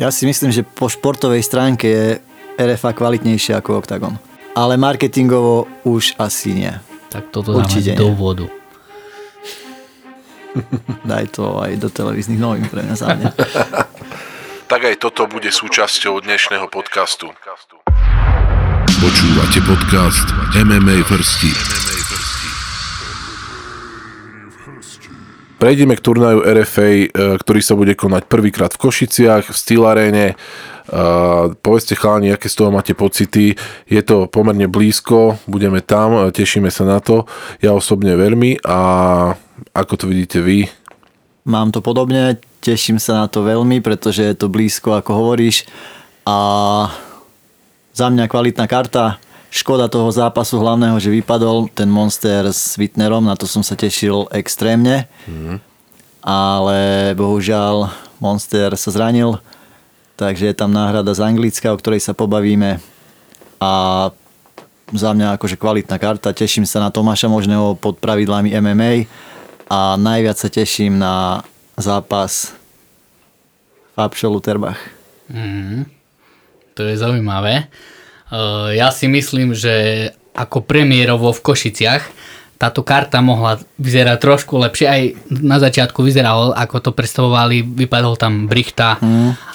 Ja si myslím, že po športovej stránke je RFA kvalitnejšia ako Octagon. Ale marketingovo už asi nie. Tak toto Určite dáme do vodu. Daj to aj do televíznych novín pre mňa za mňa. Tak aj toto bude súčasťou dnešného podcastu. Počúvate podcast MMA Vrsty. Prejdeme k turnaju RFA, e, ktorý sa bude konať prvýkrát v Košiciach, v Steel Arene. Uh, povedzte chalani, aké z toho máte pocity. Je to pomerne blízko, budeme tam, e, tešíme sa na to. Ja osobne veľmi a ako to vidíte vy? Mám to podobne, teším sa na to veľmi, pretože je to blízko, ako hovoríš. A za mňa kvalitná karta. Škoda toho zápasu hlavného, že vypadol ten Monster s Wittnerom, na to som sa tešil extrémne. Ale bohužiaľ Monster sa zranil, takže je tam náhrada z Anglicka, o ktorej sa pobavíme. A za mňa akože kvalitná karta. Teším sa na Tomáša Možného pod pravidlami MMA a najviac sa teším na zápas Fabšo Luterbach. Mhm. To je zaujímavé. Uh, ja si myslím, že ako premiérovo v Košiciach táto karta mohla vyzerať trošku lepšie. Aj na začiatku vyzeralo, ako to predstavovali, vypadol tam Brichta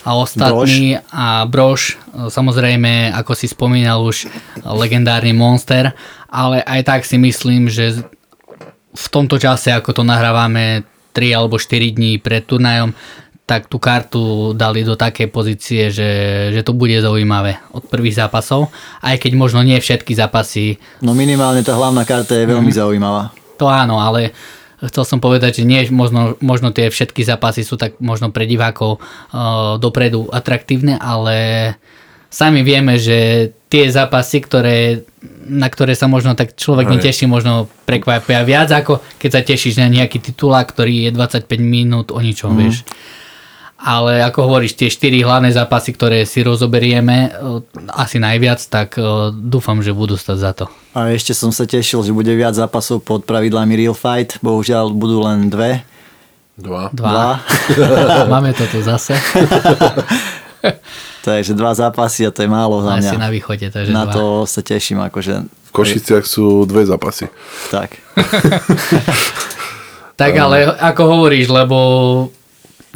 a ostatní a Brož. Samozrejme, ako si spomínal už, legendárny Monster. Ale aj tak si myslím, že v tomto čase, ako to nahrávame 3 alebo 4 dní pred turnajom, tak tú kartu dali do takej pozície, že, že to bude zaujímavé od prvých zápasov, aj keď možno nie všetky zápasy, No minimálne tá hlavná karta je veľmi zaujímavá. to áno, ale chcel som povedať, že nie možno, možno tie všetky zápasy sú tak možno pre divákov uh, dopredu atraktívne, ale sami vieme, že tie zápasy, ktoré, na ktoré sa možno tak človek Hej. neteší, možno prekvapia viac, ako keď sa tešíš na nejaký titulák, ktorý je 25 minút o ničom, vieš. Ale ako hovoríš, tie štyri hlavné zápasy, ktoré si rozoberieme, e, asi najviac, tak e, dúfam, že budú stať za to. A ešte som sa tešil, že bude viac zápasov pod pravidlami Real Fight. Bohužiaľ budú len dve. Dva. Dva. Máme to tu zase. Takže dva zápasy a to je málo za Asi mňa. na východe, takže Na dva. to sa teším, akože... V Košiciach sú dve zápasy. Tak. Tak ale ako hovoríš, lebo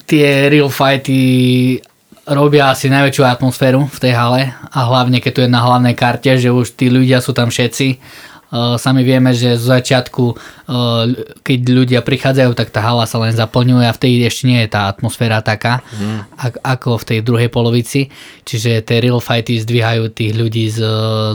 tie real fighty robia asi najväčšiu atmosféru v tej hale a hlavne keď tu je na hlavnej karte, že už tí ľudia sú tam všetci. Uh, sami vieme, že z začiatku, uh, keď ľudia prichádzajú, tak tá hala sa len zaplňuje a vtedy ešte nie je tá atmosféra taká, ak, ako v tej druhej polovici. Čiže tie real fighty zdvíhajú tých ľudí z,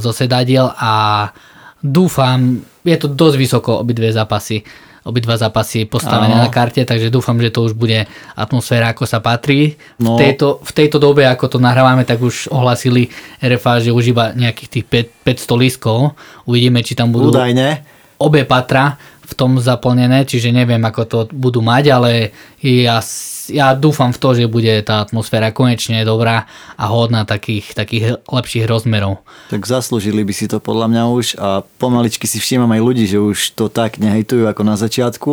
zo sedadiel a dúfam, je to dosť vysoko obidve zápasy, obidva zápasy postavené Áno. na karte, takže dúfam, že to už bude atmosféra, ako sa patrí. V, No. tejto, v tejto dobe, ako to nahrávame, tak už ohlasili RFA, že už iba nejakých tých 5, 500 lístkov. Uvidíme, či tam budú Údajne. obe patra v tom zaplnené, čiže neviem, ako to budú mať, ale ja, ja dúfam v to, že bude tá atmosféra konečne dobrá a hodná takých, takých lepších rozmerov. Tak zaslúžili by si to podľa mňa už a pomaličky si všímam aj ľudí, že už to tak nehejtujú ako na začiatku.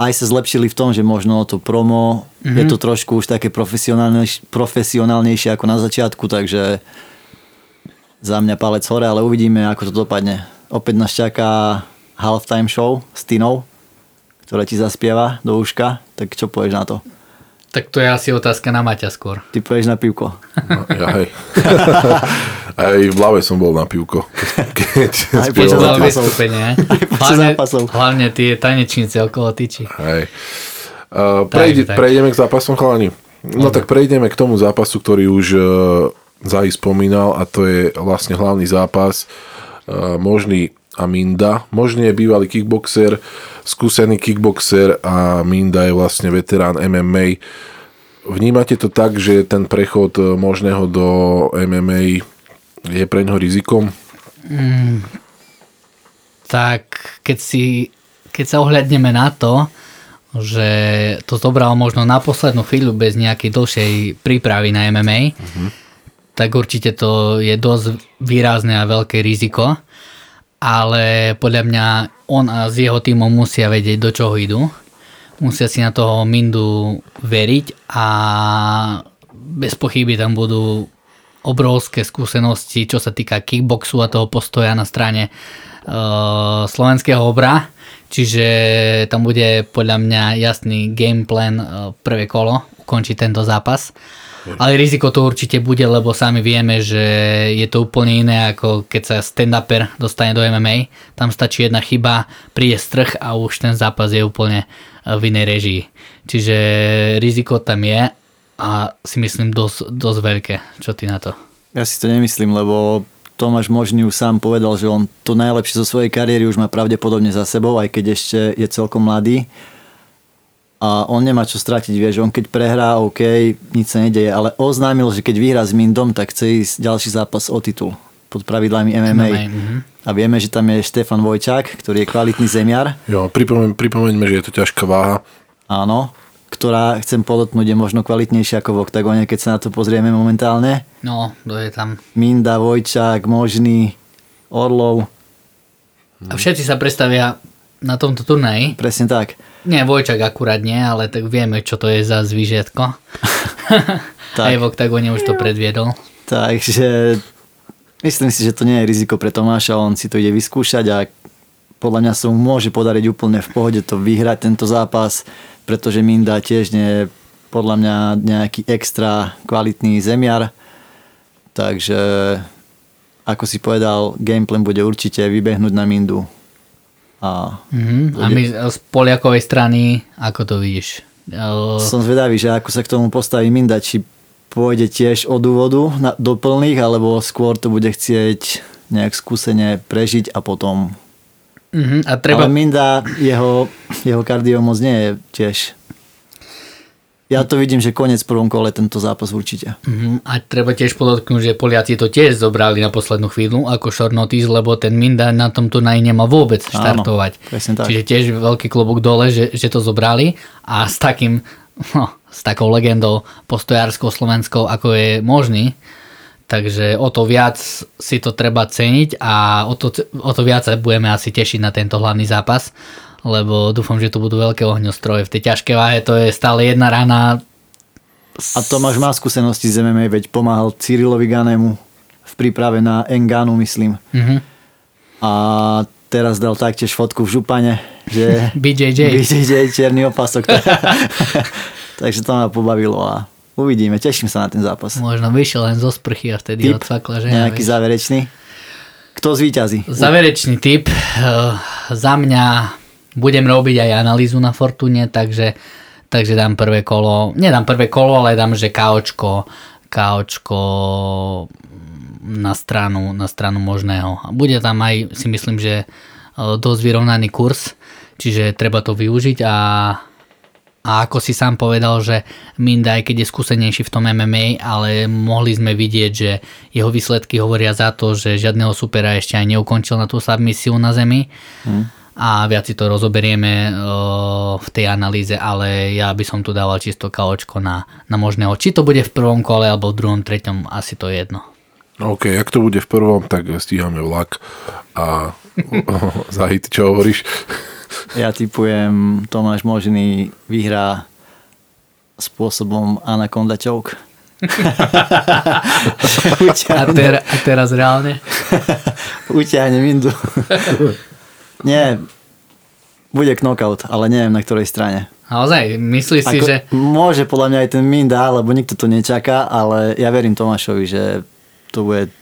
Aj sa zlepšili v tom, že možno to promo mm-hmm. je to trošku už také profesionálnejšie, profesionálnejšie ako na začiatku, takže za mňa palec hore, ale uvidíme, ako to dopadne. Opäť nás čaká halftime show s Tinou, ktorá ti zaspieva do uška, tak čo povieš na to? Tak to je asi otázka na Maťa skôr. Ty povieš na pivko. No, ja, hej. Aj v Blave som bol na pivko. Keď Aj počas počas hlavne, hlavne tie tanečnice okolo tyči. Hej. Uh, prejde, tak. prejdeme k zápasom, chalani. No tak prejdeme k tomu zápasu, ktorý už uh, Zai spomínal a to je vlastne hlavný zápas uh, možný a Minda. Možný je bývalý kickboxer, skúsený kickboxer a Minda je vlastne veterán MMA. Vnímate to tak, že ten prechod možného do MMA je pre ňoho rizikom? tak keď si, keď sa ohľadneme na to, že to zobral možno na poslednú chvíľu bez nejakej dlhšej prípravy na MMA, tak určite to je dosť výrazné a veľké riziko. Ale podľa mňa on a s jeho týmom musia vedieť, do čoho idú. Musia si na toho Mindu veriť a bez pochyby tam budú obrovské skúsenosti, čo sa týka kickboxu a toho postoja na strane uh, slovenského obra. Čiže tam bude podľa mňa jasný game plan uh, prvé kolo, ukončiť tento zápas. Ale riziko to určite bude, lebo sami vieme, že je to úplne iné, ako keď sa stand-upper dostane do MMA. Tam stačí jedna chyba, príde strh a už ten zápas je úplne v inej režii. Čiže riziko tam je a si myslím dosť, dosť veľké. Čo ty na to? Ja si to nemyslím, lebo Tomáš Možný už sám povedal, že on to najlepšie zo svojej kariéry už má pravdepodobne za sebou, aj keď ešte je celkom mladý a on nemá čo stratiť, vieš, on keď prehrá, OK, nič sa nedeje, ale oznámil, že keď vyhrá s Mindom, tak chce ísť ďalší zápas o titul pod pravidlami MMA. MMA mm-hmm. A vieme, že tam je Štefan Vojčák, ktorý je kvalitný zemiar. Jo, pripomeň, pripomeňme, že je to ťažká váha. Áno, ktorá, chcem podotknúť, je možno kvalitnejšia ako v oktagone, keď sa na to pozrieme momentálne. No, to je tam. Minda, Vojčák, Možný, Orlov. A všetci sa predstavia na tomto turnaji. Presne tak. Nie, Vojčak akurát nie, ale tak vieme, čo to je za zvížiatko. tak. Aj v oktagóne už to predviedol. Takže myslím si, že to nie je riziko pre Tomáša, on si to ide vyskúšať a podľa mňa sa mu môže podariť úplne v pohode to vyhrať tento zápas, pretože Minda tiež nie je podľa mňa nejaký extra kvalitný zemiar. Takže ako si povedal, gameplan bude určite vybehnúť na Mindu a, mm-hmm. a my z Poliakovej strany, ako to vidíš? Som zvedavý, že ako sa k tomu postaví Minda, či pôjde tiež od úvodu na, do plných, alebo skôr to bude chcieť nejak skúsene prežiť a potom... Mm-hmm. A treba... Ale Minda, jeho, jeho kardio moc nie je tiež ja to vidím, že koniec v prvom kole tento zápas určite. Uh-huh. A treba tiež podotknúť, že Poliaci to tiež zobrali na poslednú chvíľu ako short notice, lebo ten Minda na tomto turnaji nemal vôbec štartovať. Áno, tak. Čiže tiež veľký klobúk dole, že, že to zobrali a s takým, no, s takou legendou postojárskou slovenskou, ako je možný, takže o to viac si to treba ceniť a o to, o to viac sa budeme asi tešiť na tento hlavný zápas lebo dúfam, že tu budú veľké ohňostroje. V tej ťažkej váhe to je stále jedna rana. A Tomáš má skúsenosti z MMA, veď pomáhal Cyrilovi Ganemu v príprave na Enganu, myslím. Mm-hmm. A teraz dal taktiež fotku v župane, že BJJ. BJJ, čierny opasok. Takže to ma pobavilo a uvidíme, teším sa na ten zápas. Možno vyšiel len zo sprchy a vtedy typ, odfakla, že? Nejaký záverečný? Kto zvíťazí? Záverečný typ. Uh, za mňa budem robiť aj analýzu na Fortune, takže, takže dám prvé kolo, nedám prvé kolo, ale dám, že KOčko, KOčko na stranu, na stranu možného. Bude tam aj, si myslím, že e, dosť vyrovnaný kurz, čiže treba to využiť a a ako si sám povedal, že Minda, aj keď je skúsenejší v tom MMA, ale mohli sme vidieť, že jeho výsledky hovoria za to, že žiadneho supera ešte aj neukončil na tú submisiu na zemi. Hmm a viac si to rozoberieme v tej analýze, ale ja by som tu dával čisto kaočko na, na možného. Či to bude v prvom kole alebo v druhom, treťom, asi to je jedno. OK, ak to bude v prvom, tak stíhame vlak a Zahit, čo hovoríš? Ja typujem Tomáš Možný vyhrá spôsobom Anaconda Choke. a, ter, a teraz reálne? Utiahne Mindu. Nie, bude knockout, ale neviem na ktorej strane. Naozaj, myslíš si, Ako, že... Môže podľa mňa aj ten Minda, lebo nikto to nečaká, ale ja verím Tomášovi, že to bude,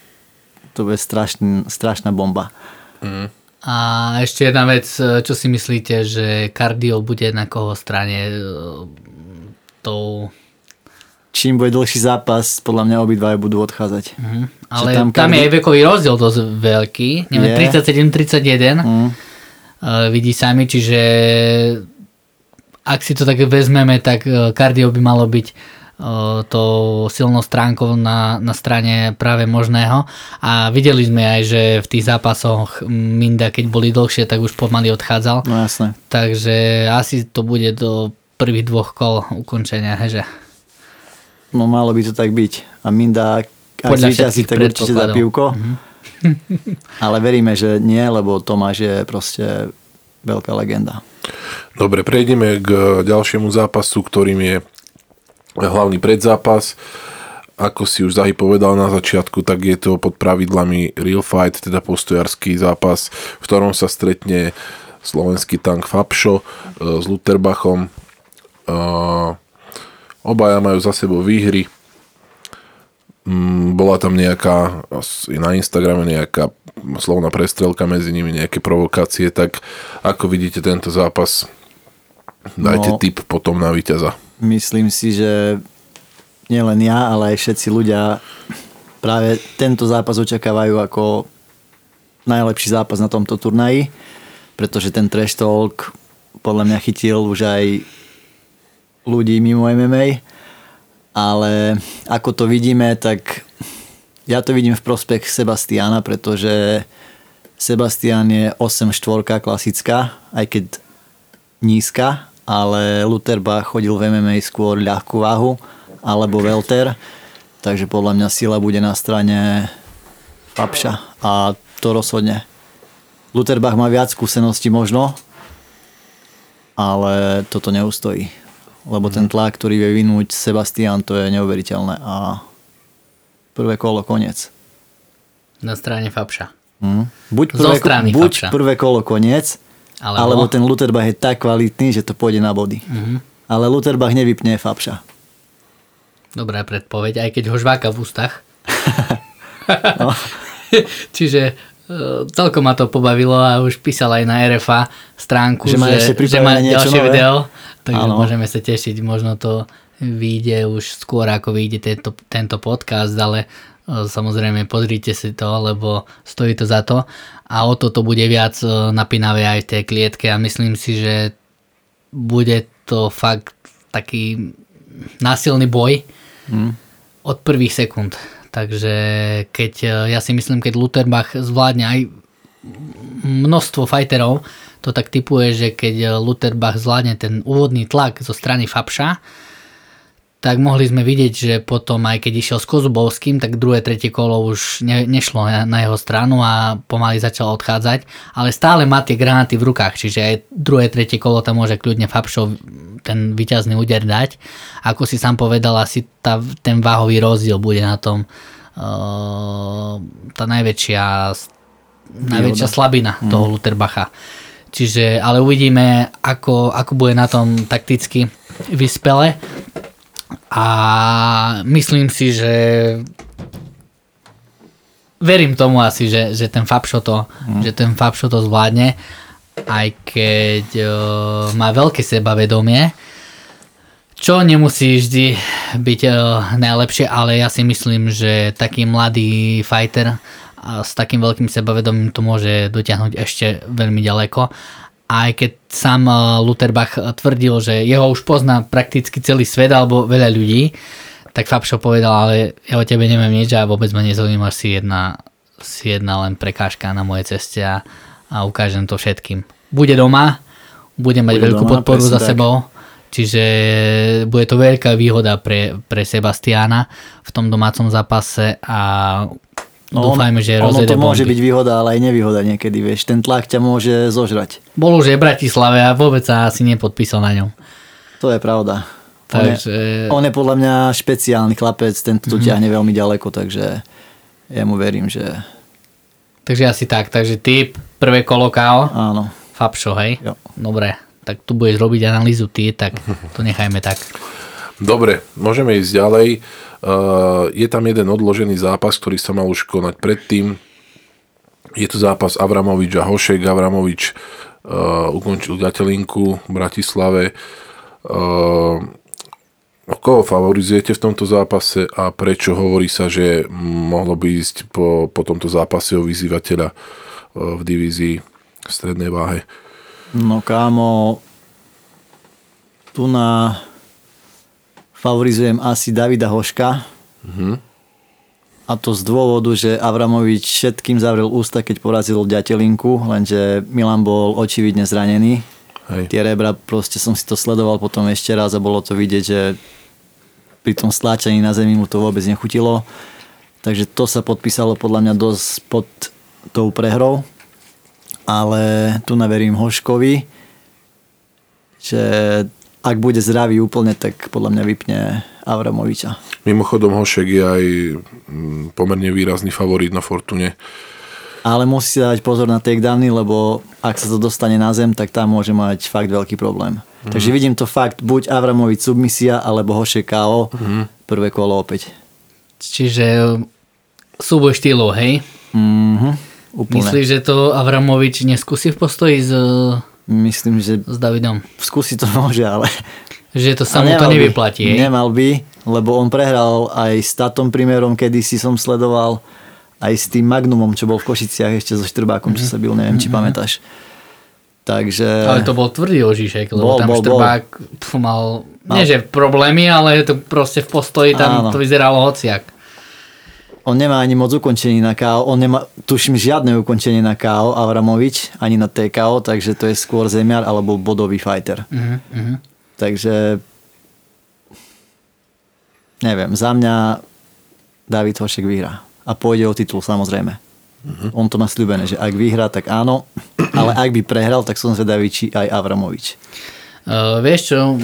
to bude strašný, strašná bomba. Mm. A ešte jedna vec, čo si myslíte, že kardio bude na koho strane e, tou čím bude dlhší zápas, podľa mňa obidva budú odchádzať. Mm, ale tam, tam je aj vekový rozdiel dosť veľký. Neviem, 37-31. Mm vidí sami, čiže ak si to tak vezmeme, tak kardio by malo byť to silnou stránkou na, na strane práve možného a videli sme aj, že v tých zápasoch Minda, keď boli dlhšie, tak už pomaly odchádzal. No jasné. Takže asi to bude do prvých dvoch kol ukončenia, heže. No malo by to tak byť. A Minda, ak zvýťazí, tak určite dá pivko. Mm-hmm Ale veríme, že nie, lebo Tomáš je proste veľká legenda. Dobre, prejdeme k ďalšiemu zápasu, ktorým je hlavný predzápas. Ako si už Zahy povedal na začiatku, tak je to pod pravidlami Real Fight, teda postojarský zápas, v ktorom sa stretne slovenský tank Fapšo e, s Luterbachom. E, obaja majú za sebou výhry. Mm, bola tam nejaká, na Instagrame nejaká slovná prestrelka medzi nimi, nejaké provokácie, tak ako vidíte tento zápas? Dajte no, tip potom na víťaza. Myslím si, že nielen ja, ale aj všetci ľudia práve tento zápas očakávajú ako najlepší zápas na tomto turnaji, pretože ten trash talk podľa mňa chytil už aj ľudí mimo MMA ale ako to vidíme, tak ja to vidím v prospech Sebastiana, pretože Sebastian je 8 štvorka klasická, aj keď nízka, ale Luterbach chodil v MMA skôr ľahkú váhu alebo welter, takže podľa mňa sila bude na strane Papša. A to rozhodne. Luterbach má viac skúseností možno, ale toto neustojí lebo ten tlak, ktorý vie vynúť Sebastian, to je neuveriteľné a prvé kolo koniec. Na strane Fabša. Mm. Buď, prvé, buď prvé kolo koniec, alebo... alebo ten Lutherbach je tak kvalitný, že to pôjde na body. Mm-hmm. Ale Lutherbach nevypne Fabša. Dobrá predpoveď, aj keď ho žváka v ústach. no. Čiže uh, celkom ma to pobavilo a už písal aj na RFA stránku, že, že, že má ďalšie nové. video Takže ano. môžeme sa tešiť, možno to vyjde už skôr ako vyjde tento, tento podcast, ale e, samozrejme pozrite si to, lebo stojí to za to a o to to bude viac e, napínavé aj v tej klietke a myslím si, že bude to fakt taký násilný boj hmm. od prvých sekúnd. Takže keď, e, ja si myslím, keď Lutherbach zvládne aj množstvo fighterov, to tak typuje, že keď Lutherbach zvládne ten úvodný tlak zo strany Fapša, tak mohli sme vidieť, že potom aj keď išiel s Kozubovským, tak druhé, tretie kolo už ne, nešlo na jeho stranu a pomaly začal odchádzať, ale stále má tie granáty v rukách, čiže aj druhé, tretie kolo tam môže kľudne Fapšov ten vyťazný úder dať. Ako si sám povedal, asi tá, ten váhový rozdiel bude na tom uh, tá najväčšia, najväčšia slabina toho mm. Lutherbacha. Čiže, ale uvidíme, ako, ako bude na tom takticky vyspele. A myslím si, že verím tomu asi, že, že ten Fabšo to, mm. že ten Fabšo to zvládne, aj keď uh, má veľké sebavedomie, čo nemusí vždy byť uh, najlepšie, ale ja si myslím, že taký mladý fighter a s takým veľkým sebavedomím to môže dotiahnuť ešte veľmi ďaleko. Aj keď sám Lutherbach tvrdil, že jeho už pozná prakticky celý svet alebo veľa ľudí, tak Fabšo povedal, ale ja o tebe neviem nič a vôbec ma nezaujímaš si jedna, si jedna len prekážka na mojej ceste a, a ukážem to všetkým. Bude doma, bude mať bude veľkú doma, podporu za tak. sebou, čiže bude to veľká výhoda pre, pre Sebastiana v tom domácom zápase a No, Dúfajme, že ono to môže byť výhoda, ale aj nevýhoda niekedy, vieš. Ten tlak ťa môže zožrať. Bol už je v Bratislave a vôbec sa asi nepodpísal na ňom. To je pravda. Takže... On, je, on je podľa mňa špeciálny chlapec, ten to mm-hmm. ťahne veľmi ďaleko, takže ja mu verím, že... Takže asi tak, takže typ, prvé kolo KO. Áno. Fabšo, hej? Jo. Dobre, tak tu budeš robiť analýzu ty, tak to nechajme tak. Dobre, môžeme ísť ďalej. Uh, je tam jeden odložený zápas, ktorý sa mal už konať predtým. Je to zápas Avramovič a Hošek. Avramovič uh, ukončil ďatelinku v Bratislave. Uh, koho favorizujete v tomto zápase a prečo hovorí sa, že mohlo by ísť po, po tomto zápase o vyzývateľa uh, v divízii v strednej váhe? No kámo, tu na favorizujem asi Davida Hoška. Mm-hmm. A to z dôvodu, že Avramovič všetkým zavrel ústa, keď porazil ďatelinku, lenže Milan bol očividne zranený. Hej. Tie rebra, proste som si to sledoval potom ešte raz a bolo to vidieť, že pri tom stláčaní na zemi mu to vôbec nechutilo. Takže to sa podpísalo podľa mňa dosť pod tou prehrou. Ale tu naverím Hoškovi, že ak bude zdravý úplne, tak podľa mňa vypne Avramoviča. Mimochodom Hošek je aj mm, pomerne výrazný favorit na Fortune. Ale musí si dávať pozor na takedowny, lebo ak sa to dostane na zem, tak tam môže mať fakt veľký problém. Mm. Takže vidím to fakt, buď Avramovič submisia, alebo Hošek KO, mm. prvé kolo opäť. Čiže súboj štýlov, hej? Mhm, úplne. Myslíš, že to Avramovič neskúsi v postoji s, Myslím, že s Davidom? skúsi to môže, ale... Že to sa mu to by. nevyplatí, hej? Nemal by, lebo on prehral aj s Tatom primerom, kedy si som sledoval, aj s tým Magnumom, čo bol v Košiciach ešte so Štrbákom, čo sa bil, neviem, či pamätáš. Takže... Ale to bol tvrdý ožišek, lebo Bol, tam bol, Štrbák pf, mal, nie že problémy, ale to proste v postoji tam Áno. to vyzeralo hociak. On nemá ani moc ukončení na KO, on nemá, tuším, žiadne ukončenie na KO, Avramovič, ani na TKO, takže to je skôr zemiar alebo bodový fighter. Uh-huh. Takže neviem, za mňa David Hošek vyhrá. A pôjde o titul samozrejme. On to má sľubené, že ak vyhrá, tak áno, ale ak by prehral, tak som zvedavý, či aj Avramovič. Uh, vieš čo,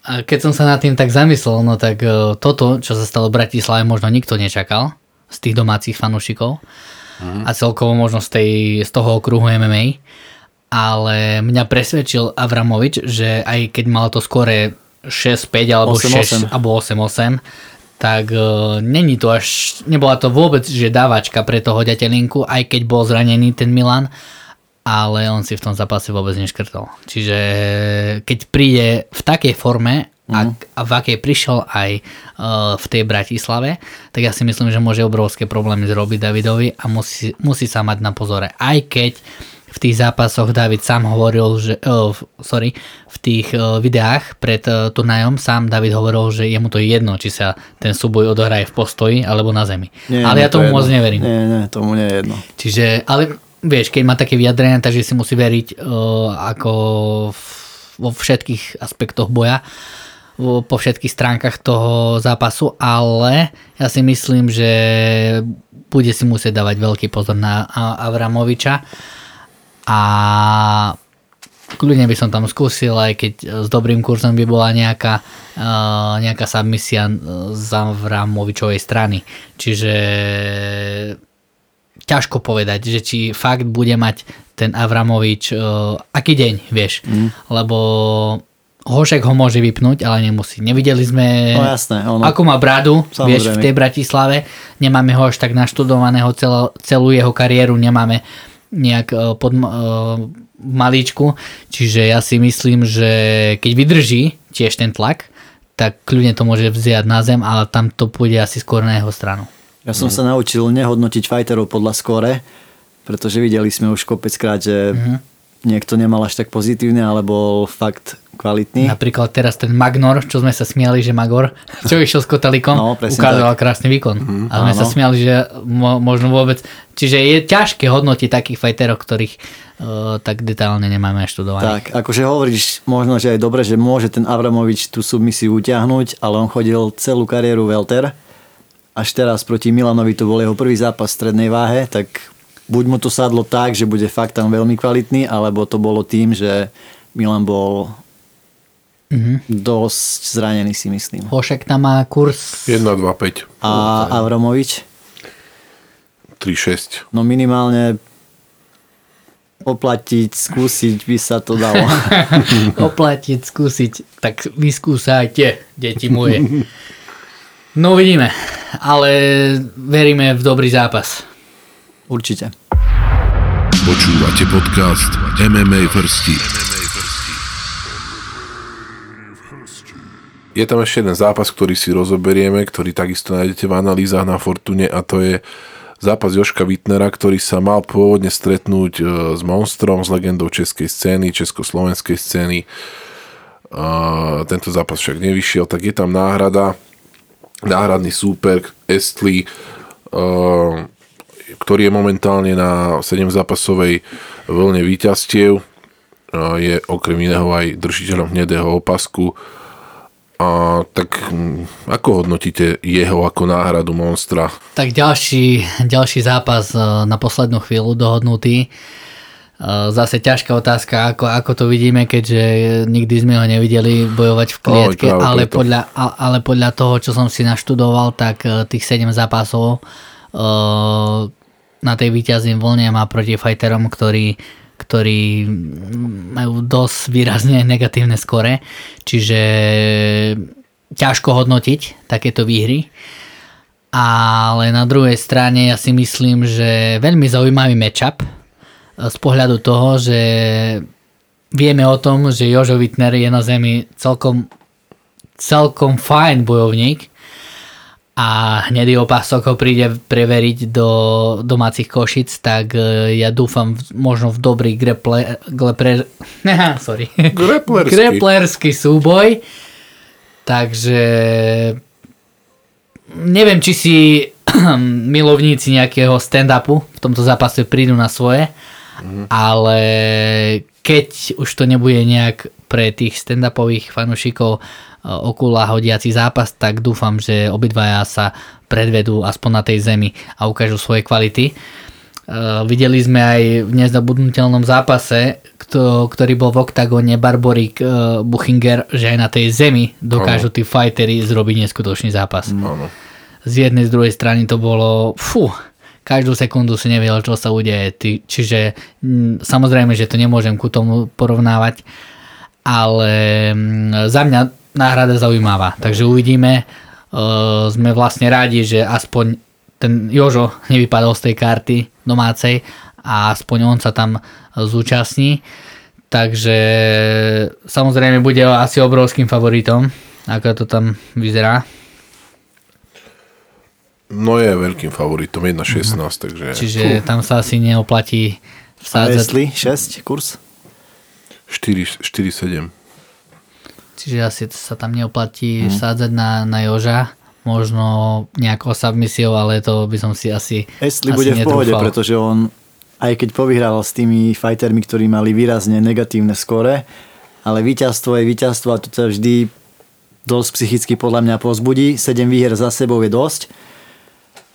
a keď som sa nad tým tak zamyslel, no tak uh, toto, čo sa stalo v Bratislave, možno nikto nečakal z tých domácich fanúšikov. A celkovo možno z, tej, z toho okruhu MMA, ale mňa presvedčil Avramovič, že aj keď mal to skore 6-5 alebo 6 8-8. alebo 8-8, tak uh, není to až, nebola to vôbec, že dávačka pre toho ďatelinku, aj keď bol zranený ten Milan, ale on si v tom zápase vôbec neškrtol. Čiže keď príde v takej forme, a, a v akej prišiel aj uh, v tej Bratislave, tak ja si myslím, že môže obrovské problémy zrobiť Davidovi a musí, musí sa mať na pozore. Aj keď v tých zápasoch David sám hovoril, že, oh, sorry, v tých uh, videách pred uh, turnajom sám David hovoril, že jemu to je jedno, či sa ten súboj odohraje v postoji alebo na zemi. ale nie, ja to tomu je moc neverím. Nie, nie, tomu nie je jedno. Čiže, ale vieš, keď má také vyjadrenia, takže si musí veriť uh, ako vo všetkých aspektoch boja, po všetkých stránkach toho zápasu, ale ja si myslím, že bude si musieť dávať veľký pozor na Avramoviča a kľudne by som tam skúsil, aj keď s dobrým kurzom by bola nejaká, uh, nejaká submisia z Avramovičovej strany. Čiže ťažko povedať, že či fakt bude mať ten Avramovič uh, aký deň, vieš. Mm. Lebo Hošek ho môže vypnúť, ale nemusí. Nevideli sme, No jasné, ono- ako má bradu, vieš, v Samozrejme. tej Bratislave. Nemáme ho až tak naštudovaného celo, celú jeho kariéru, nemáme nejak uh, pod uh, malíčku. Čiže ja si myslím, že keď vydrží tiež ten tlak, tak kľudne to môže vziať na zem, ale tam to pôjde asi skôr na jeho stranu. Ja som sa naučil nehodnotiť fighterov podľa skóre, pretože videli sme už kopeckrát, že niekto nemal až tak pozitívne, ale bol fakt kvalitný. Napríklad teraz ten Magnor, čo sme sa smiali, že Magor, čo išiel s Kotalikom, No, ukázal krásny výkon. a sme sa áno. smiali, že mo- možno vôbec... Čiže je ťažké hodnotiť takých fighterov, ktorých uh, tak detálne nemáme študovaných. Tak, akože hovoríš možno, že aj dobre, že môže ten Avramovič tú submisiu utiahnuť, ale on chodil celú kariéru welter. Až teraz proti Milanovi to bol jeho prvý zápas v strednej váhe, tak buď mu to sadlo tak, že bude fakt tam veľmi kvalitný, alebo to bolo tým, že Milan bol Mhm. dosť zranený si myslím. Hošek tam má kurz 1, 2, 5. A Avramovič? 3, 6. No minimálne oplatiť, skúsiť by sa to dalo. oplatiť, skúsiť. Tak vyskúsajte, deti moje. No uvidíme, ale veríme v dobrý zápas. Určite. Počúvate podcast MMA Vrsty. Je tam ešte jeden zápas, ktorý si rozoberieme, ktorý takisto nájdete v analýzach na Fortune a to je zápas Joška Wittnera, ktorý sa mal pôvodne stretnúť e, s Monstrom, s legendou českej scény, československej scény. Tento zápas však nevyšiel, tak je tam náhrada, náhradný súper Estli, e, ktorý je momentálne na 7 zápasovej vlne víťazstiev. E, Je okrem iného aj držiteľom hnedého opasku. A tak mm, ako hodnotíte jeho ako náhradu monstra? Tak ďalší, ďalší zápas e, na poslednú chvíľu dohodnutý. Zase ťažká otázka, ako, ako to vidíme, keďže nikdy sme ho nevideli bojovať v klietke, práve ale, preto. podľa, ale podľa toho, čo som si naštudoval, tak e, tých 7 zápasov e, na tej víťaznej vlne má proti fighterom, ktorí, ktorí majú dosť výrazne negatívne skore, čiže ťažko hodnotiť takéto výhry. Ale na druhej strane ja si myslím, že veľmi zaujímavý matchup z pohľadu toho, že vieme o tom, že Jožo Wittner je na zemi celkom, celkom fajn bojovník a hnedý opások ho príde preveriť do domácich košic, tak e, ja dúfam v, možno v dobrý greple, glepre, sorry, Grapplerský. greplerský súboj. Takže neviem, či si milovníci nejakého stand-upu v tomto zápase prídu na svoje, ale keď už to nebude nejak pre tých stand-upových fanúšikov e, okula hodiaci zápas, tak dúfam, že obidvaja sa predvedú aspoň na tej zemi a ukážu svoje kvality. Uh, videli sme aj v nezabudnutelnom zápase, kto, ktorý bol v oktagóne Barborik uh, Buchinger, že aj na tej zemi dokážu tí fightery zrobiť neskutočný zápas. Áno. Z jednej, z druhej strany to bolo, fú, každú sekundu si nevedel, čo sa udeje. Čiže mm, samozrejme, že to nemôžem ku tomu porovnávať, ale mm, za mňa náhrada zaujímavá. Takže uvidíme. Uh, sme vlastne rádi, že aspoň ten Jožo nevypadol z tej karty domácej a aspoň on sa tam zúčastní. Takže samozrejme bude asi obrovským favoritom, ako to tam vyzerá. No je veľkým favoritom, 1.16, takže... Čiže tam sa asi neoplatí vsádzať. Jestli 6 kurz? 4, 4-7. Čiže asi sa tam neoplatí vsádzať na, na Joža. Možno nejakou submisiou, ale to by som si asi Jestli asi bude v pohode, netrúfal. pretože on aj keď povyhral s tými fightermi, ktorí mali výrazne negatívne skore, ale víťazstvo je víťazstvo a to sa vždy dosť psychicky podľa mňa pozbudí. 7 výher za sebou je dosť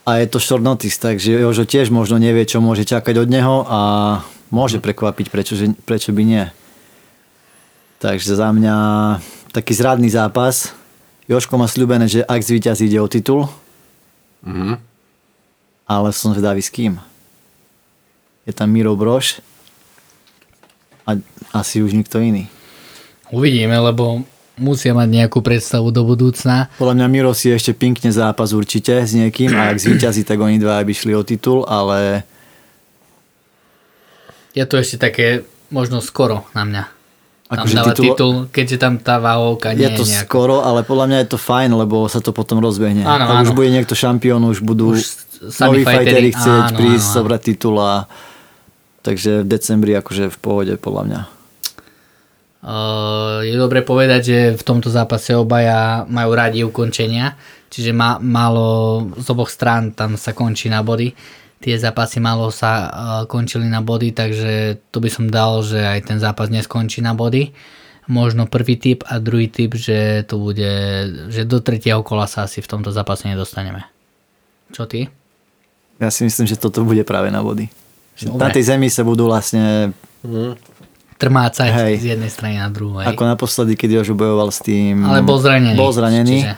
a je to short notice, takže Jožo tiež možno nevie, čo môže čakať od neho a môže prekvapiť, prečo, že- prečo by nie. Takže za mňa taký zradný zápas. Joško má sľubené, že ak zvíťazí ide o titul, Mhm. ale som zvedavý s kým. Je tam Miro Broš a asi už nikto iný. Uvidíme, lebo musia mať nejakú predstavu do budúcna. Podľa mňa Miro si ešte pinkne zápas určite s niekým a ak zvíťazí, tak oni dva by šli o titul, ale Je to ešte také možno skoro na mňa. Tam Akože dáva titul- titul, keďže tam tá váhovka nie je to je nejako. skoro, ale podľa mňa je to fajn, lebo sa to potom rozbehne. Áno, ak už áno. bude niekto šampión, už budú Už noví fighteri chcieť áno, prísť, áno, áno. zobrať titul a takže v decembri akože v pohode podľa mňa. Uh, je dobre povedať, že v tomto zápase obaja majú radi ukončenia, čiže ma, málo z oboch strán tam sa končí na body. Tie zápasy málo sa uh, končili na body, takže tu by som dal, že aj ten zápas neskončí na body. Možno prvý typ a druhý typ, že to bude, že do tretieho kola sa asi v tomto zápase nedostaneme. Čo ty? Ja si myslím, že toto bude práve na body. Dobre. na tej zemi sa budú vlastne Trmácať Hej. z jednej strany na druhú. hej. Ako naposledy, keď Jožo bojoval s tým... Ale bol zranený. Bol zranený. Čiže...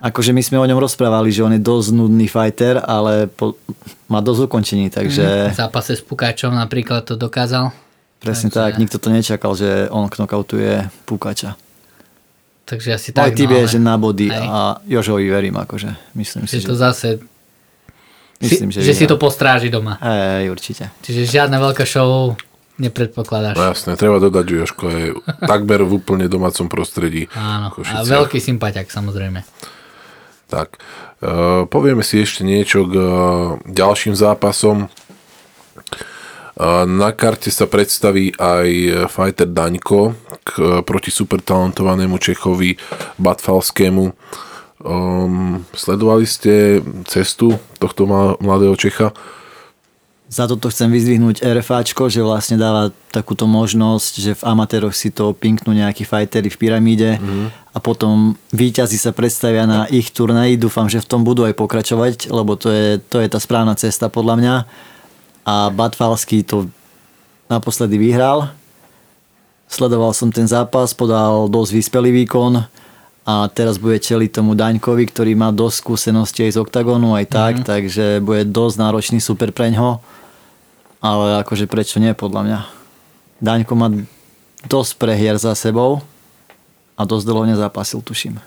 Akože my sme o ňom rozprávali, že on je dosť nudný fighter, ale po, má dosť ukončení, V takže zápase s Pukáčom napríklad to dokázal. presne takže- tak, nikto to nečakal, že on knockoutuje Pukača. Takže asi tak. no, je, ale- že na body Hej. a Jožovi verím, akože. Myslím si, Že to zase... Myslím, si, že že si to postráži doma. Hej, určite. Čiže žiadna veľká show nepredpokladáš. No jasné, treba dodať, že Joško je takmer v úplne domácom prostredí. Áno, a Košiciach. veľký sympatiak samozrejme. Tak, uh, povieme si ešte niečo k uh, ďalším zápasom. Uh, na karte sa predstaví aj fighter Daňko k, proti super talentovanému Čechovi Batfalskému. Um, sledovali ste cestu tohto mladého Čecha? Za toto chcem vyzdvihnúť RFAčko, že vlastne dáva takúto možnosť, že v amatéroch si to pinknú nejakí fightery v pyramíde mm. a potom výťazí sa predstavia na ich turnaji. Dúfam, že v tom budú aj pokračovať, lebo to je, to je tá správna cesta podľa mňa. A Batfalský to naposledy vyhral. Sledoval som ten zápas, podal dosť vyspelý výkon a teraz bude čeliť tomu Daňkovi, ktorý má dosť skúseností aj z OKTAGONu aj tak, mm-hmm. takže bude dosť náročný super preňho. Ale akože prečo nie, podľa mňa. Daňko má dosť prehier za sebou a dosť dlho nezápasil, tuším.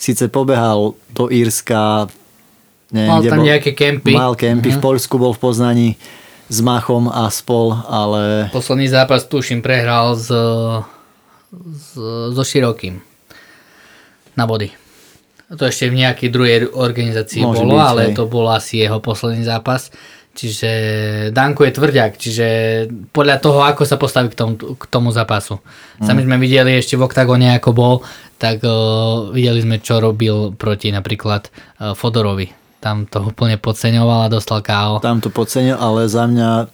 Sice pobehal do Írska, neviem, Mal kde tam bol, nejaké kempy. Mal kempy, mm-hmm. v Poľsku bol v Poznaní s Machom a spol, ale Posledný zápas, tuším, prehral s, s, so Širokým na body. To ešte v nejakej druhej organizácii Môže bolo, byť, ale hej. to bol asi jeho posledný zápas. Čiže Danko je tvrďak, čiže podľa toho, ako sa postaví k tomu, k tomu zápasu. Sami sme videli ešte v oktagóne, ako bol, tak uh, videli sme, čo robil proti napríklad uh, Fodorovi. Tam to úplne podceňoval a dostal KO. tam to podcenil, ale za mňa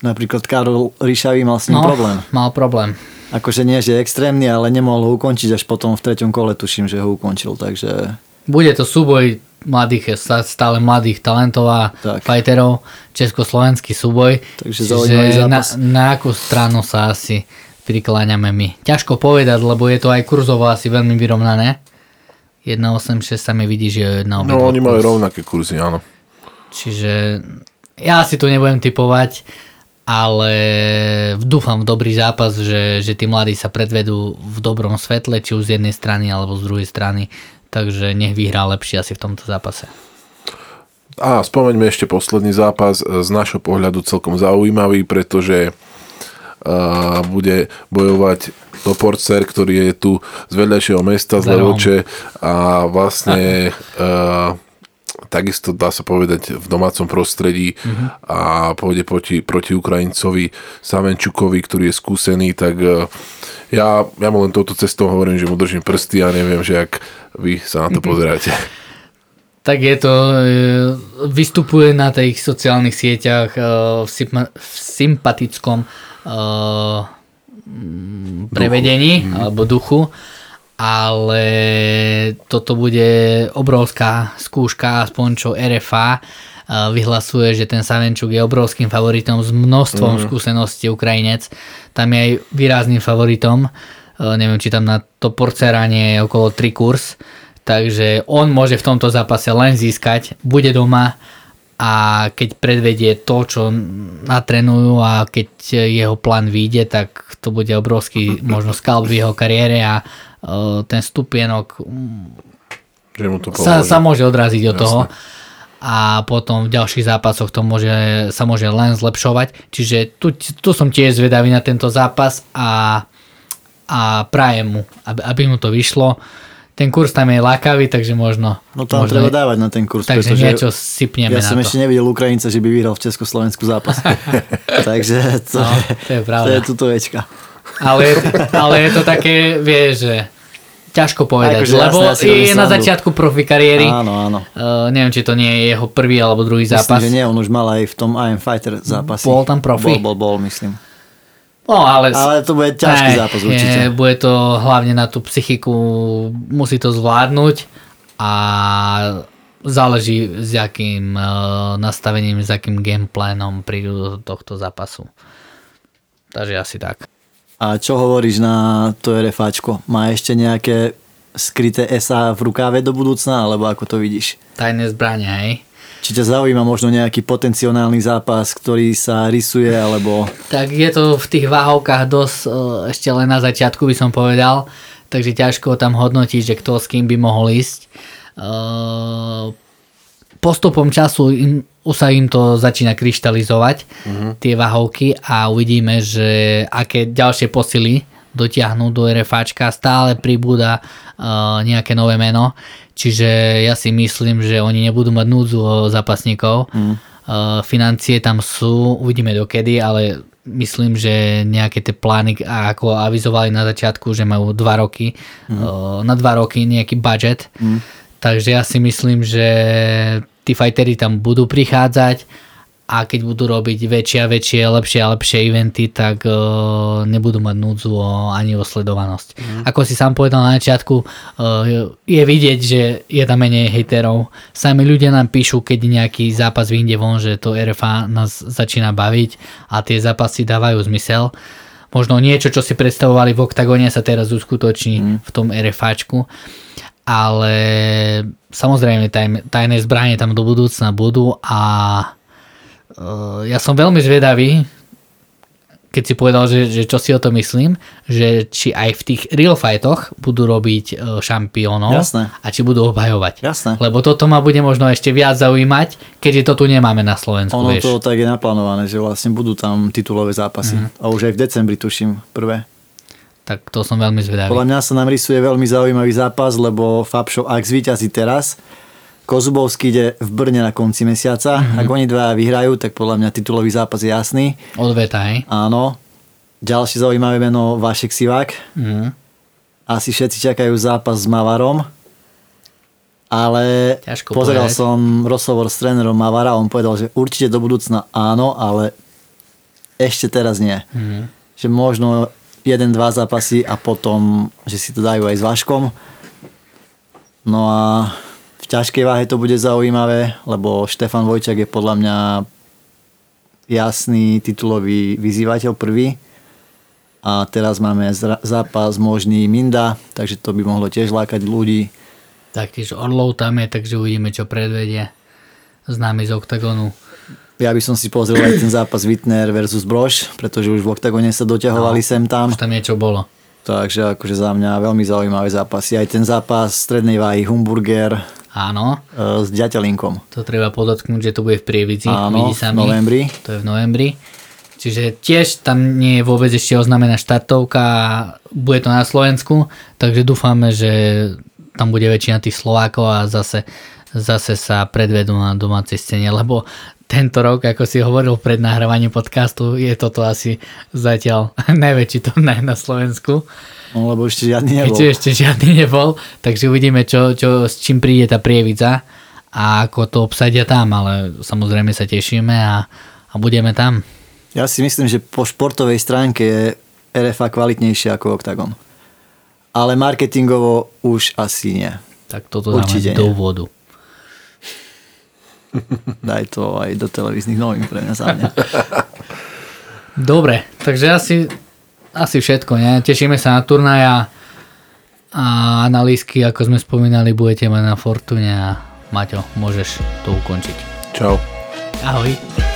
napríklad Karol Ríšavý mal s ním No, problém. mal problém. Akože nie, že extrémny, ale nemohol ho ukončiť až potom v treťom kole, tuším, že ho ukončil, takže Bude to súboj mladých, sa- stále mladých talentov a Tak. fighterov, československý súboj. Takže zaujímavý na, zápas. na akú stranu sa asi prikláňame my. Ťažko povedať, lebo je to aj kurzovo asi veľmi vyrovnané. 1.86 sa mi vidí, že je na No, oni majú rovnaké kurzy, áno. Čiže ja si tu nebudem typovať, ale dúfam v dobrý zápas, že, že tí mladí sa predvedú v dobrom svetle, či už z jednej strany alebo z druhej strany. Takže nech vyhrá lepšie asi v tomto zápase. A spomeňme ešte posledný zápas, e, z našho pohľadu celkom zaujímavý, pretože uh, bude bojovať Toporcer, ktorý je tu z vedľajšieho mesta, z. Levoče a vlastne uh, takisto dá sa povedať v domácom prostredí Mhm. a pôjde proti, proti Ukrajincovi Savenčukovi, ktorý je skúsený, tak uh, ja, ja mu len touto cestou hovorím, že mu držím prsty a neviem, že ak vy sa na to pozeráte. Tak je to, e, vystupuje na tých sociálnych sieťach e, v, syma, v sympatickom e, prevedení alebo duchu, ale toto bude obrovská skúška, aspoň čo RFA vyhlasuje, že ten Savenčuk je obrovským favoritom s množstvom skúseností Ukrajinec. Tam je aj výrazným favoritom. E, neviem, či tam na to porceranie je okolo 3 kurz. Takže on môže v tomto zápase len získať, bude doma a keď predvedie to, čo natrenujú a keď jeho plán vyjde, tak to bude obrovský možno skalp v jeho kariére a e, ten stupienok Že mu to sa, sa môže odraziť od toho a potom v ďalších zápasoch to môže, sa môže len zlepšovať. Čiže tu, tu som tiež zvedavý na tento zápas a, a prajem mu, aby, aby mu to vyšlo. Ten kurz tam je lákavý, takže možno... no tam možno treba dávať na ten kurz, takže niečo sypneme ja na som to. ešte nevidel Ukrajinca, že by vyhral v Československu zápas. takže to, No, to je to je tutovečka. Ale, ale je to také, vieš, že ťažko povedať, Akože lebo jasné, je na začiatku profi kariéry. Áno, áno. Uh, neviem, či to nie je jeho prvý alebo druhý Myslím, zápas. že nie, on už mal aj v tom I am Fighter zápasy. Bol tam profi? Bol, bol, bol, myslím. No, ale, Ale to bude ťažký Aj, zápas určite. Je, bude to hlavne na tú psychiku, musí to zvládnuť a záleží s akým uh, nastavením, s akým gameplanom prídu do tohto zápasu. Takže asi tak. A čo hovoríš na to RFAčko? Má ešte nejaké skryté SA v rukáve do budúcna, alebo ako to vidíš? Tajné zbrania, hej? Či ťa zaujíma možno nejaký potenciálny zápas, ktorý sa rysuje, alebo... Tak je to v tých váhovkách dosť uh, ešte len na začiatku by som povedal, takže ťažko tam hodnotiť, že kto s kým by mohol ísť. Postupom času im, už sa im to začína kryštalizovať, uh-huh. tie váhovky a uvidíme, že aké ďalšie posily dotiahnu do RFAčka, stále pribúda uh, nejaké nové meno, čiže ja si myslím, že oni nebudú mať núdzu o zápasníkov, uh, financie tam sú, uvidíme dokedy, ale myslím, že nejaké tie plány, ako avizovali na začiatku, že majú dva roky, uh, na dva roky nejaký budget, takže ja si myslím, že tí fightery tam budú prichádzať a keď budú robiť väčšie a väčšie, lepšie a lepšie eventy, tak uh, nebudú mať núdzu o, ani o sledovanosť. Mm. Ako si sám povedal na začiatku, uh, je vidieť, že je tam menej hejterov. Sami ľudia nám píšu, keď nejaký zápas vyjde von, že to RFA nás začína baviť a tie zápasy dávajú zmysel. Možno niečo, čo si predstavovali v oktagóne sa teraz uskutoční mm. v tom RFAčku ale samozrejme tajné zbranie tam do budúcna budú a uh, ja som veľmi zvedavý, keď si povedal, že, že čo si o to myslím, že či aj v tých real fightoch budú robiť uh, šampiónov Jasné. a či budú obhajovať. Jasné. Lebo toto ma bude možno ešte viac zaujímať, keďže to tu nemáme na Slovensku. Ono vieš. to tak je naplánované, že vlastne budú tam titulové zápasy. Mm. A už aj v decembri tuším prvé. Tak to som veľmi zvedavý. Podľa mňa sa nám rysuje veľmi zaujímavý zápas, lebo Fabšo, ak zvýťazí teraz, Kozubovský ide v Brne na konci mesiaca. Mm-hmm. Ak oni dva vyhrajú, tak podľa mňa titulový zápas je jasný. Odveta, hej? Áno. Ďalší zaujímavé meno Vašek Sivák. Mm. Asi všetci čakajú zápas s Mavarom. Ale Ťažko pozeral povedať. som rozhovor s trénerom Mavara, on povedal, že určite do budúcna áno, ale ešte teraz nie. Mm. Že možno jeden, dva zápasy a potom, že si to dajú aj s Vaškom. No a v ťažkej váhe to bude zaujímavé, lebo Štefan Vojčak je podľa mňa jasný titulový vyzývateľ prvý. A teraz máme zápas možný Minda, takže to by mohlo tiež lákať ľudí. Taktiež Orlov tam je, takže uvidíme, čo predvedie. Známy z OKTAGONu. Ja by som si pozrel aj ten zápas Wittner versus Brož, pretože už v oktagone sa doťahovali no, sem tam. Už tam niečo bolo. Takže akože za mňa veľmi zaujímavé zápasy. Aj ten zápas strednej váhy Humburger Áno, e, s Ďatelinkom. to treba podotknúť, že to bude v Prievidzi. Áno, v novembri. To je v novembri. Čiže tiež tam nie je vôbec ešte oznamená štartovka bude to na Slovensku, takže dúfame, že tam bude väčšina tých Slovákov a zase, zase sa predvedú na domácej scéne, lebo tento rok, ako si hovoril pred nahrávaním podcastu, je toto asi zatiaľ najväčší turnaj na Slovensku. No lebo ešte žiadny nebol. Keďže ešte žiadny nebol, takže uvidíme, čo, čo, s čím príde tá prievidza a ako to obsadia tam, ale samozrejme sa tešíme a, a budeme tam. Ja si myslím, že po športovej stránke je RFA kvalitnejšia ako Octagon. Ale marketingovo už asi nie. Tak toto Určite dáme do nie. Daj to aj do televíznych novín pre mňa za mňa. Dobre, takže asi, asi všetko. Ne? Tešíme sa na turnaja a analýzky, ako sme spomínali, budete mať na Fortune a Maťo, môžeš to ukončiť. Čau. Ahoj.